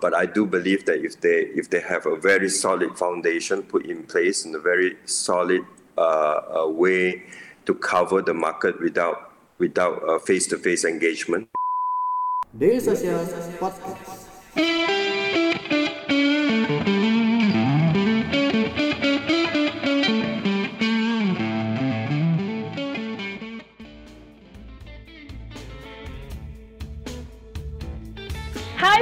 But I do believe that if they if they have a very solid foundation put in place and a very solid uh, uh, way to cover the market without without face to face engagement. Podcast.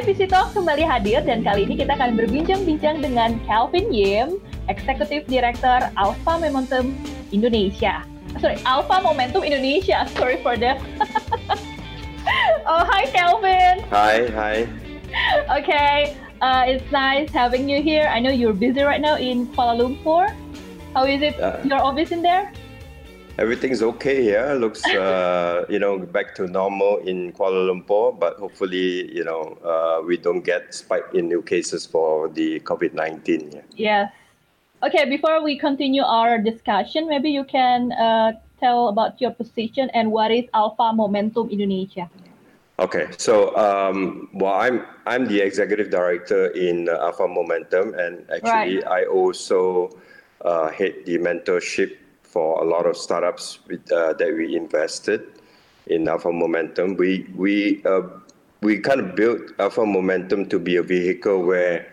Hai Visitor, kembali hadir dan kali ini kita akan berbincang-bincang dengan Calvin Yim, Executive Director Alpha Momentum Indonesia. Sorry, Alpha Momentum Indonesia. Sorry for that. oh, hi Calvin. Hi, hi. Okay, uh, it's nice having you here. I know you're busy right now in Kuala Lumpur. How is it? Uh, Your office in there? Everything's okay here. Looks, uh, you know, back to normal in Kuala Lumpur, but hopefully, you know, uh, we don't get spike in new cases for the COVID-19. Yeah. Yes. Okay, before we continue our discussion, maybe you can uh, tell about your position and what is Alpha Momentum Indonesia. Okay, so um, well, I'm I'm the executive director in uh, Alpha Momentum, and actually, right. I also uh, head the mentorship for a lot of startups with, uh, that we invested in Alpha Momentum. We we uh, we kind of built Alpha Momentum to be a vehicle where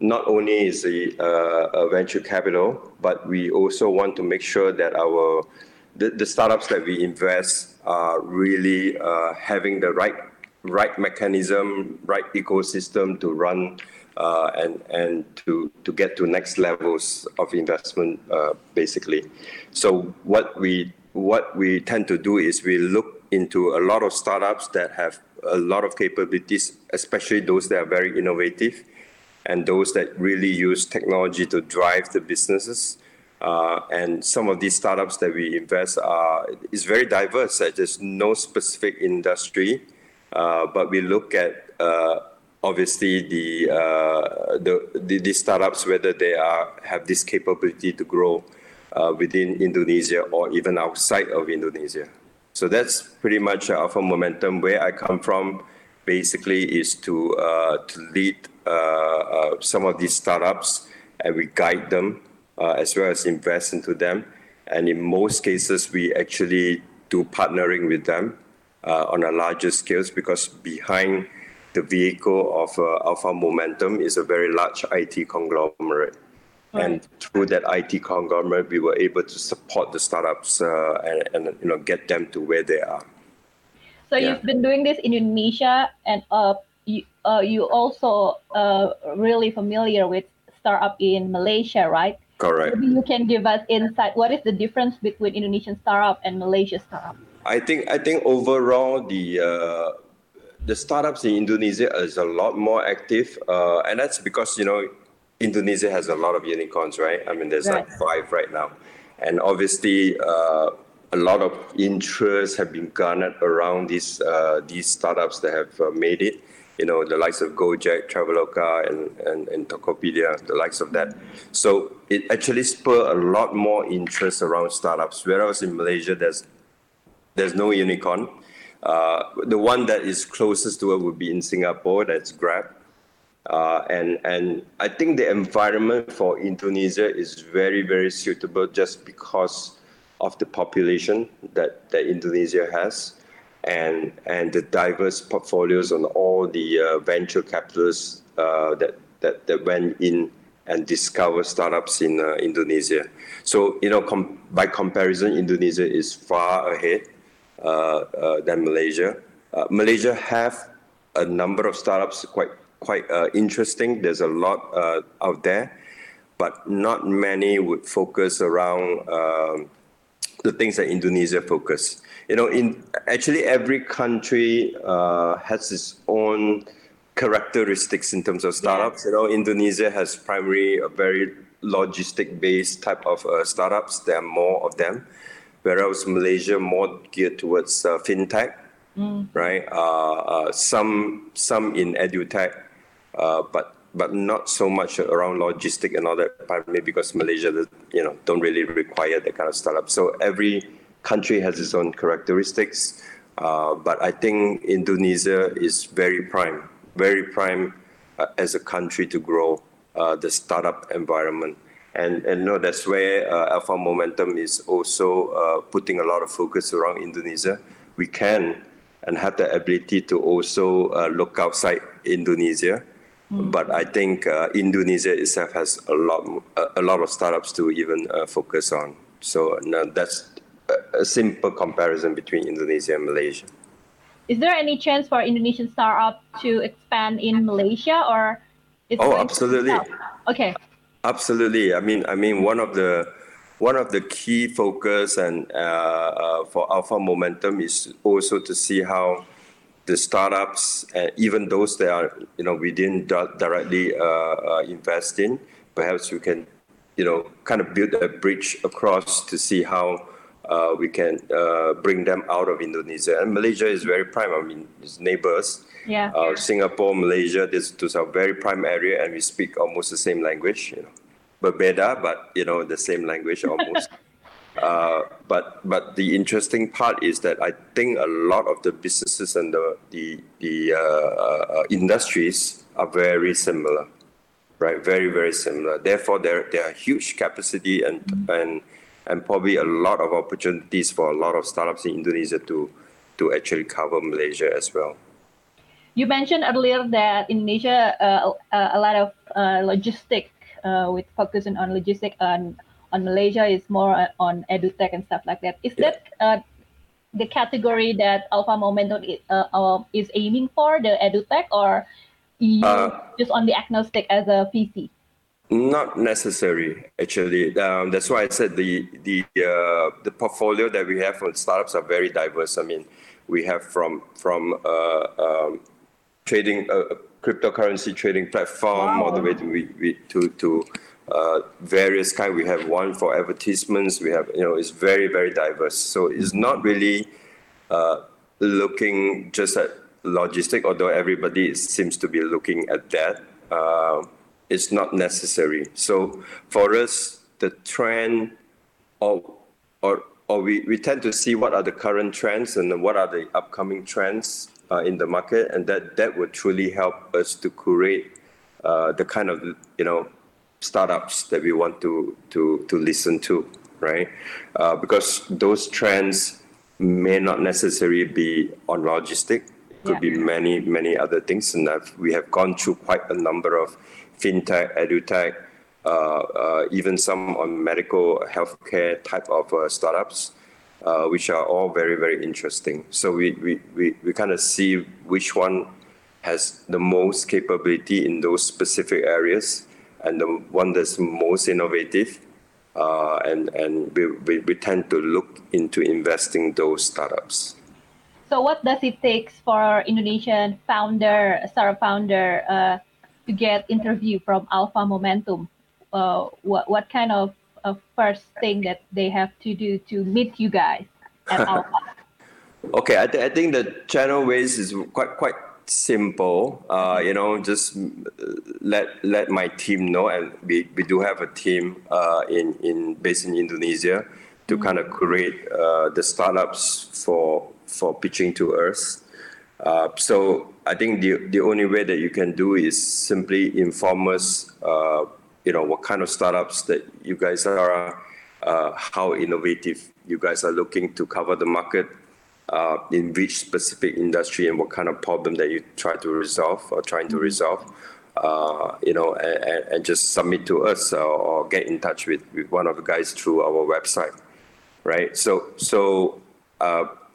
not only is a, uh, venture capital, but we also want to make sure that our the, the startups that we invest are really uh, having the right right mechanism, right ecosystem to run uh, and and to to get to next levels of investment uh, basically. So what we what we tend to do is we look into a lot of startups that have a lot of capabilities, especially those that are very innovative and those that really use technology to drive the businesses. Uh, and some of these startups that we invest are is very diverse. There's no specific industry, uh, but we look at uh, obviously the, uh, the, the, the, startups, whether they are, have this capability to grow uh, within Indonesia or even outside of Indonesia. So that's pretty much Alpha Momentum. Where I come from, basically, is to uh, to lead uh, uh, some of these startups, and we guide them uh, as well as invest into them. And in most cases, we actually do partnering with them on a larger scales because behind the vehicle of uh, Alpha Momentum is a very large IT conglomerate. Right. And through that IT conglomerate, we were able to support the startups uh, and, and, you know get them to where they are. So yeah. you've been doing this in Indonesia, and uh, you, uh, you also uh, really familiar with startup in Malaysia, right? Correct. Maybe you can give us insight. What is the difference between Indonesian startup and Malaysia startup? I think I think overall the uh, the startups in Indonesia is a lot more active, uh, and that's because you know Indonesia has a lot of unicorns, right? I mean, there's right. like five right now, and obviously uh, a lot of interest have been garnered around these uh, these startups that have uh, made it. You know, the likes of Gojek, Traveloka, and, and, and Tokopedia, the likes of that. So it actually spurred a lot more interest around startups. Whereas in Malaysia, there's there's no unicorn uh, the one that is closest to it would be in Singapore, that's Grab. Uh, and, and I think the environment for Indonesia is very, very suitable just because of the population that, that Indonesia has and, and the diverse portfolios on all the uh, venture capitalists uh, that, that, that went in and discover startups in uh, Indonesia. So, you know, com- by comparison, Indonesia is far ahead than Malaysia. Uh, Malaysia have a number of startups quite quite interesting. There's a lot out there, but not many would focus around um, the things that Indonesia focus. You know, in actually every country uh, has its own characteristics in terms of startups. You know, Indonesia has primarily a very logistic-based type of uh, startups. There are more of them whereas Malaysia more geared towards uh, fintech, mm. right? Uh, uh, some some in edutech, uh, but but not so much around logistic and all that. Partly because Malaysia, you know, don't really require that kind of startup. So every country has its own characteristics. Uh, but I think Indonesia is very prime, very prime uh, as a country to grow uh, the startup environment. And, and no, that's where uh, Alpha Momentum is also uh, putting a lot of focus around Indonesia. We can and have the ability to also uh, look outside Indonesia. Mm. But I think uh, Indonesia itself has a lot, a, a lot of startups to even focus on. So no, that's a simple comparison between Indonesia and Malaysia. Is there any chance for Indonesian startup to expand in Malaysia or? oh, absolutely. Okay. Absolutely. I mean, I mean, one of the one of the key focus and uh, uh, for Alpha Momentum is also to see how the startups, uh, even those that are you know we didn't directly uh, uh, invest in, perhaps we can you know kind of build a bridge across to see how uh, we can bring them out of Indonesia. And Malaysia is very prime. I mean, it's neighbors. Yeah. Uh, Singapore, Malaysia, this those are very prime area, and we speak almost the same language. You know, berbeda, but you know the same language almost. Uh, but but the interesting part is that I think a lot of the businesses and the the, the uh, uh, industries are very similar, right? Very very similar. Therefore, there there are huge capacity and mm-hmm. and and probably a lot of opportunities for a lot of startups in Indonesia to to actually cover Malaysia as well. You mentioned earlier that Indonesia uh, uh, a lot of uh, logistic uh, with focusing on logistic and on Malaysia is more uh, on edutech and stuff like that. Is yeah. that uh, the category that Alpha Momentum is, is aiming for, the edutech, or you just on the agnostic as a VC? Not necessary, actually. Um, that's why I said the the uh, the portfolio that we have from startups are very diverse. I mean, we have from from uh, um, trading a uh, cryptocurrency trading platform wow. all the way to we, we, to to uh, various kind. We have one for advertisements. We have you know it's very very diverse. So it's not really uh, looking just at logistic, although everybody seems to be looking at that. Uh, is not necessary. So for us, the trend or or or we, we tend to see what are the current trends and what are the upcoming trends uh, in the market, and that that would truly help us to curate uh, the kind of you know startups that we want to to to listen to, right? Uh, because those trends may not necessarily be on logistic. It could yeah. be many many other things, and I've, we have gone through quite a number of fintech, edutech, uh, uh, even some on medical healthcare type of uh, startups, uh, which are all very, very interesting. So we, we, we, we kind of see which one has the most capability in those specific areas and the one that's most innovative. Uh, and and we, we, we tend to look into investing those startups. So what does it take for Indonesian founder, startup founder, uh, to get interview from Alpha Momentum? Uh, what what kind of uh, first thing that they have to do to meet you guys at Alpha? okay, I, th- I think the channel ways is quite quite simple. Uh, you know, just let let my team know, and we, we do have a team uh, in in based in Indonesia to mm-hmm. kind of create uh, the startups for for pitching to us. Uh, so I think the the only way that you can do is simply inform us, uh, you know, what kind of startups that you guys are, uh, how innovative you guys are looking to cover the market, uh, in which specific industry, and what kind of problem that you try to resolve or trying to mm-hmm. resolve. Uh, you know, and, and, just submit to us or, or get in touch with, with one of the guys through our website, right? So, so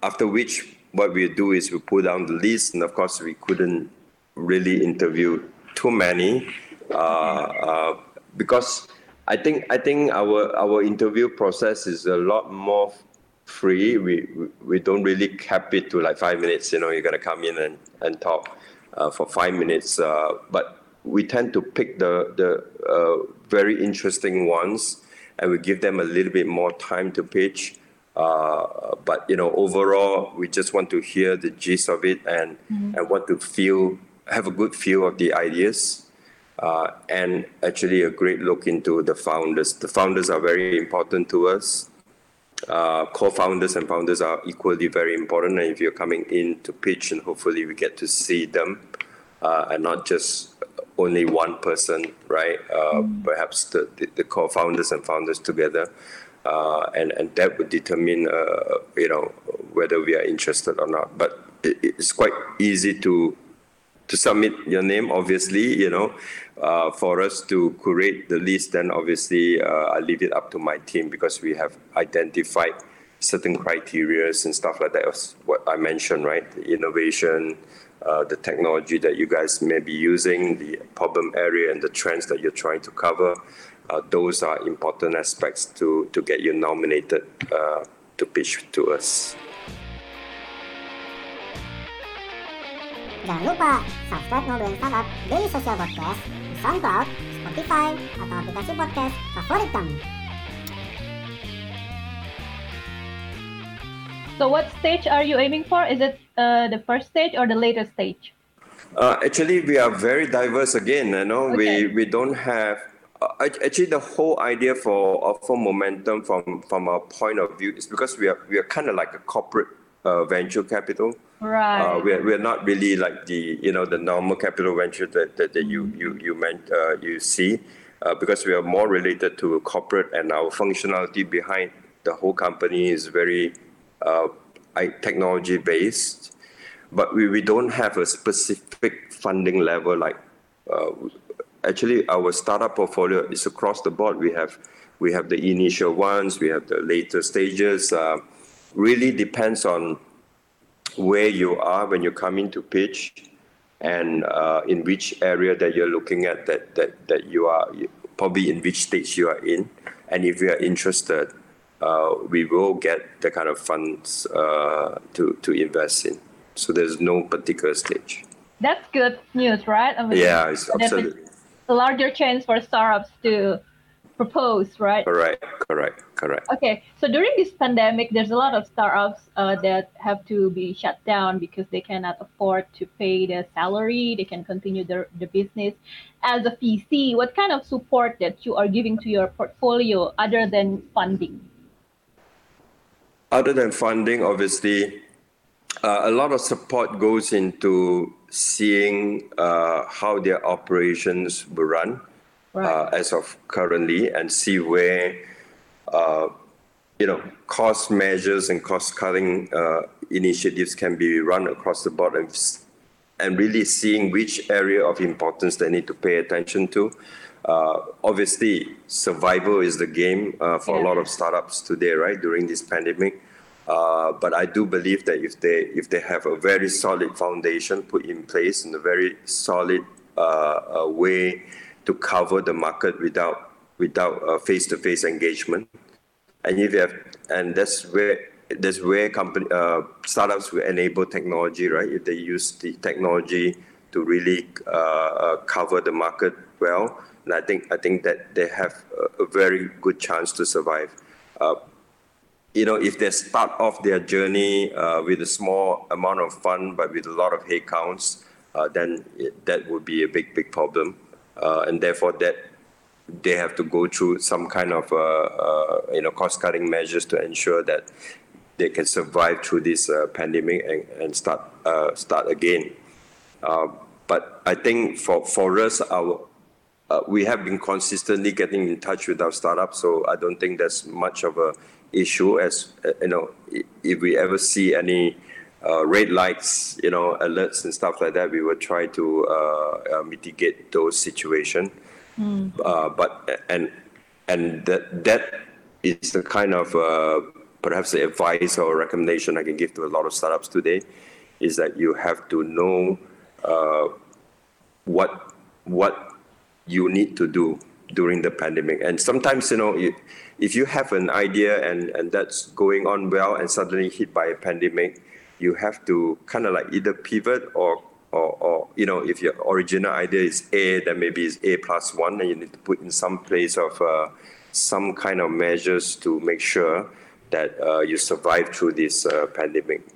after which what we do is we pull down the list, and of course we couldn't really interview too many uh, uh, because I think I think our our interview process is a lot more free. We we don't really cap it to like five minutes. You know, you're gonna come in and and talk uh, for five minutes, uh, but we tend to pick the the uh, very interesting ones, and we give them a little bit more time to pitch uh, but you know, overall, we just want to hear the gist of it and mm-hmm. and want to feel have a good feel of the ideas. Uh, and actually, a great look into the founders. The founders are very important to us. Uh, co-founders and founders are equally very important. And if you're coming in to pitch, and hopefully we get to see them, uh, and not just only one person, right? Uh, mm. Perhaps the, the, the, co-founders and founders together, uh, and and that would determine, uh, you know, whether we are interested or not. But it, it's quite easy to to submit your name. Obviously, you know, uh, for us to curate the list, then obviously uh, I leave it up to my team because we have identified certain criterias and stuff like that. What I mentioned, right? The innovation, uh, the technology that you guys may be using, the problem area, and the trends that you're trying to cover. Uh, those are important aspects to to get you nominated uh, to pitch to us. Jangan lupa subscribe Ngobrolin Startup Daily Social Podcast di SoundCloud, Spotify, atau aplikasi podcast favorit kamu. So what stage are you aiming for? Is it uh, the first stage or the later stage? Uh, actually, we are very diverse again. You know, okay. we we don't have. Uh, actually, the whole idea for uh, for momentum from from our point of view is because we are we are kind of like a corporate uh, venture capital. Right. Uh, we're, we're not really like the you know the normal capital venture that, that, that you you you meant uh, you see, uh, because we are more related to corporate and our functionality behind the whole company is very uh, technology based, but we, we don't have a specific funding level like. Uh, actually, our startup portfolio is across the board. We have we have the initial ones, we have the later stages. Uh, really depends on where you are when you come into pitch and uh, in which area that you're looking at that, that, that you are probably in which stage you are in. And if you are interested uh, we will get the kind of funds uh, to, to invest in. So there's no particular stage. That's good news right? I mean, yeah it's absolutely a larger chance for startups to propose right correct correct correct. Okay, so during this pandemic, there's a lot of startups uh, that have to be shut down because they cannot afford to pay the salary. They can continue their the business. As a VC, what kind of support that you are giving to your portfolio other than funding? Other than funding, obviously, uh, a lot of support goes into seeing uh, how their operations will run right. Uh, as of currently and see where uh, you know, cost measures and cost cutting uh, initiatives can be run across the board and, and really seeing which area of importance they need to pay attention to. Uh, obviously, survival is the game uh, for yeah. a lot of startups today, right? During this pandemic, uh, but I do believe that if they if they have a very solid foundation put in place and a very solid uh, way to cover the market without without face-to-face engagement, and if you have, and that's where that's where company uh, startups will enable technology, right? If they use the technology to really uh, uh, cover the market well, and I think I think that they have a, a very good chance to survive. Uh, you know, if they start off their journey uh, with a small amount of fund but with a lot of headcounts, uh, then it, that would be a big big problem, and therefore that they have to go through some kind of uh, uh, you know cost cutting measures to ensure that they can survive through this uh, pandemic and, and start uh, start again. Uh, but I think for for us, our uh, we have been consistently getting in touch with our startups, so I don't think there's much of a issue. As you know, if we ever see any red lights, you know, alerts and stuff like that, we will try to mitigate those situations. Mm. Uh, but and and that that is the kind of uh, perhaps the advice or recommendation I can give to a lot of startups today is that you have to know uh, what what you need to do during the pandemic. And sometimes you know if you have an idea and and that's going on well and suddenly hit by a pandemic, you have to kind of like either pivot or or, or you know if your original idea is A, then maybe it's A plus one, and you need to put in some place of uh, some kind of measures to make sure that uh, you survive through this uh, pandemic,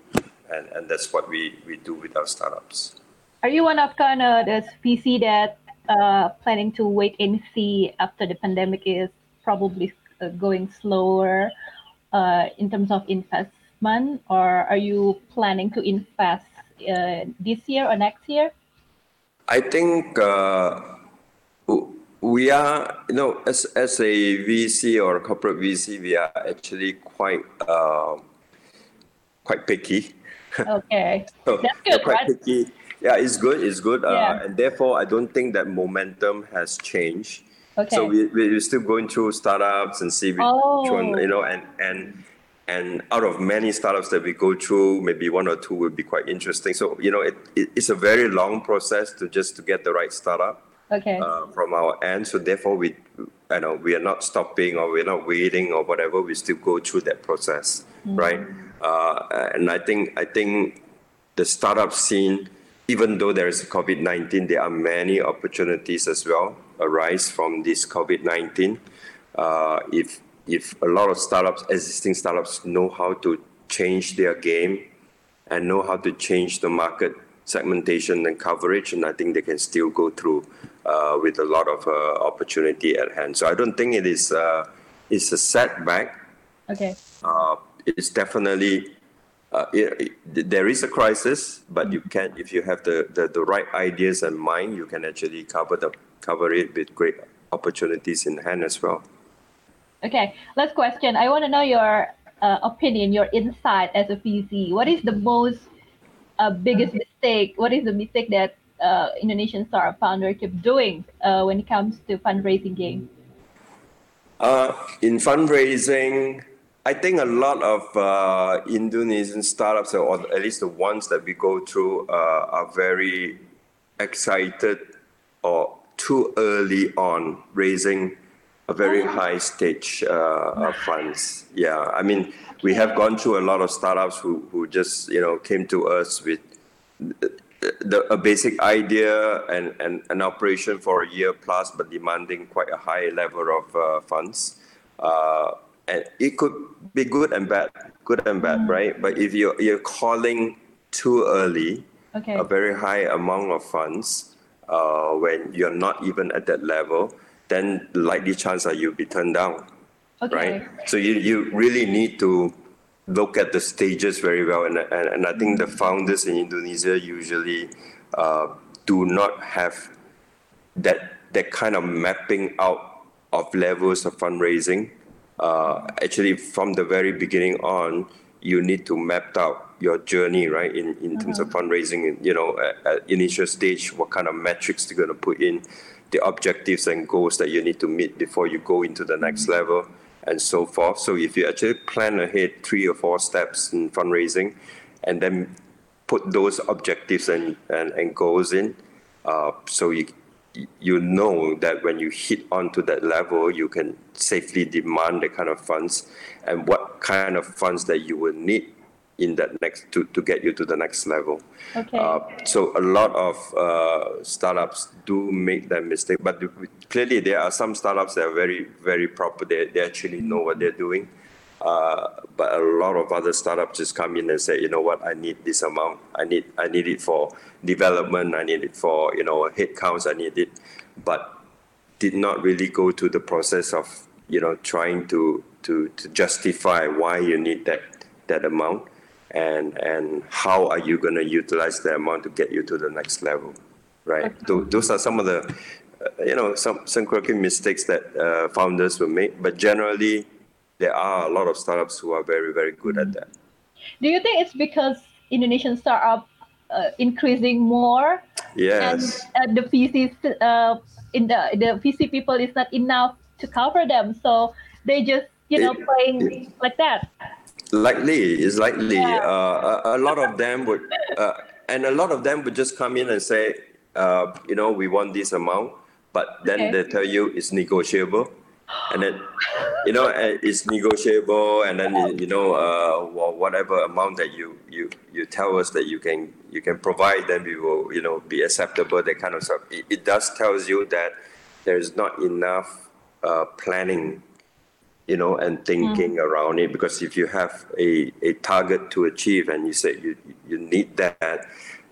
and and that's what we we do with our startups. Are you one of kind of the VC that uh, planning to wait and see after the pandemic is probably uh, going slower uh, in terms of investment, or are you planning to invest uh, this year or next year? I think uh, we are, you know, as, as a VC or a corporate VC, we are actually quite uh, quite picky. Okay, so that's good, quite right? picky. Yeah, it's good. It's good, Yeah. uh, and therefore, I don't think that momentum has changed. Okay. So we, we're still going through startups and see which Oh. one, you know, and and and out of many startups that we go through, maybe one or two will be quite interesting. So you know, it, it it's a very long process to just to get the right startup okay. uh, from our end. So therefore, we, you know, we are not stopping or we're not waiting or whatever. We still go through that process, right? Uh, and I think I think the startup scene, even though there is COVID nineteen, there are many opportunities as well arise from this COVID nineteen. Uh, if if a lot of startups, existing startups, know how to change their game and know how to change the market segmentation and coverage, and I think they can still go through uh, with a lot of uh, opportunity at hand. So I don't think it is uh, it's a setback. okay. Uh, it's definitely uh, it, it- there is a crisis, but you can if you have the, the, the right ideas and mind, you can actually cover the cover it with great opportunities in hand as well. Okay, last question. I want to know your uh, opinion, your insight as a VC. What is the most uh, biggest mistake? What is the mistake that uh, Indonesian startup founder keep doing uh, when it comes to fundraising game? Uh, in fundraising, I think a lot of uh, Indonesian startups, or at least the ones that we go through, are very excited or too early on raising a very high stage uh, of funds. Yeah, I mean, we have gone through a lot of startups who, who just you know came to us with the, a basic idea and, and an operation for a year plus, but demanding quite a high level of uh, funds. Uh, and it could be good and bad, good and bad, right? But if you're, you're calling too early, Okay. a very high amount of funds, uh, when you're not even at that level, then the likely chance that you'll be turned down Okay. right? So you, you really need to look at the stages very well. And, and, and I think the founders in Indonesia usually uh, do not have that, that kind of mapping out of levels of fundraising. Uh, actually, from the very beginning on, you need to map out your journey, right, in, in terms of fundraising, you know, at, at initial stage, what kind of metrics you're going to put in, the objectives and goals that you need to meet before you go into the next level and so forth. So if you actually plan ahead three or four steps in fundraising and then put those objectives and, and, and goals in, uh, so you, you know that when you hit onto that level, you can safely demand the kind of funds and what kind of funds that you will need in that next to, to get you to the next level. Okay. Uh, so a lot of uh, startups do make that mistake, but clearly there are some startups that are very, very proper. They, they actually know what they're doing. Uh, but a lot of other startups just come in and say, you know what, I need this amount. I need, I need it for development. I need it for, you know, headcounts. I need it, but did not really go to the process of, you know, trying to, to, to justify why you need that, that amount and and how are you going to utilize the amount to get you to the next level right? Tho- those are some of the uh, you know some some quirky mistakes that uh, founders will make but generally there are a lot of startups who are very very good at that. Do you think it's because Indonesian startup uh, increasing more? Yes. And the VC uh, in the the VC people is not enough to cover them, so they just you know It- playing like that. Likely it's likely Yeah. uh, a, a lot of them would uh, and a lot of them would just come in and say uh, you know we want this amount but then Okay. they tell you it's negotiable and then you know uh, it's negotiable and then you know uh, whatever amount that you you you tell us that you can you can provide then we will you know be acceptable that kind of stuff it, it does tells you that there's not enough uh, planning you know, and thinking around it. Because if you have a, a target to achieve and you say you, you need that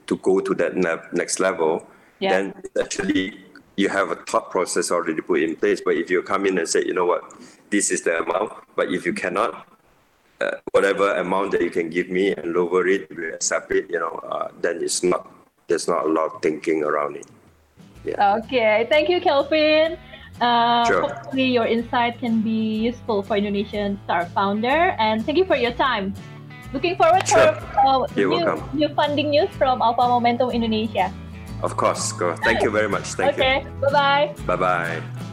to go to that ne- next level, Yeah. then actually you have a thought process already put in place. But if you come in and say, you know what, this is the amount, but if you cannot, uh, whatever amount that you can give me and lower it, we accept it, you know, uh, then it's not, there's not a lot of thinking around it. Yeah. Okay, thank you, Kelvin. Uh, Sure. Hopefully, your insight can be useful for Indonesian Star founder, and thank you for your time. Looking forward Sure. for uh, new, new funding news from Alpha Momentum Indonesia. Of course. Go. Thank you very much. Thank okay, bye bye. Bye bye.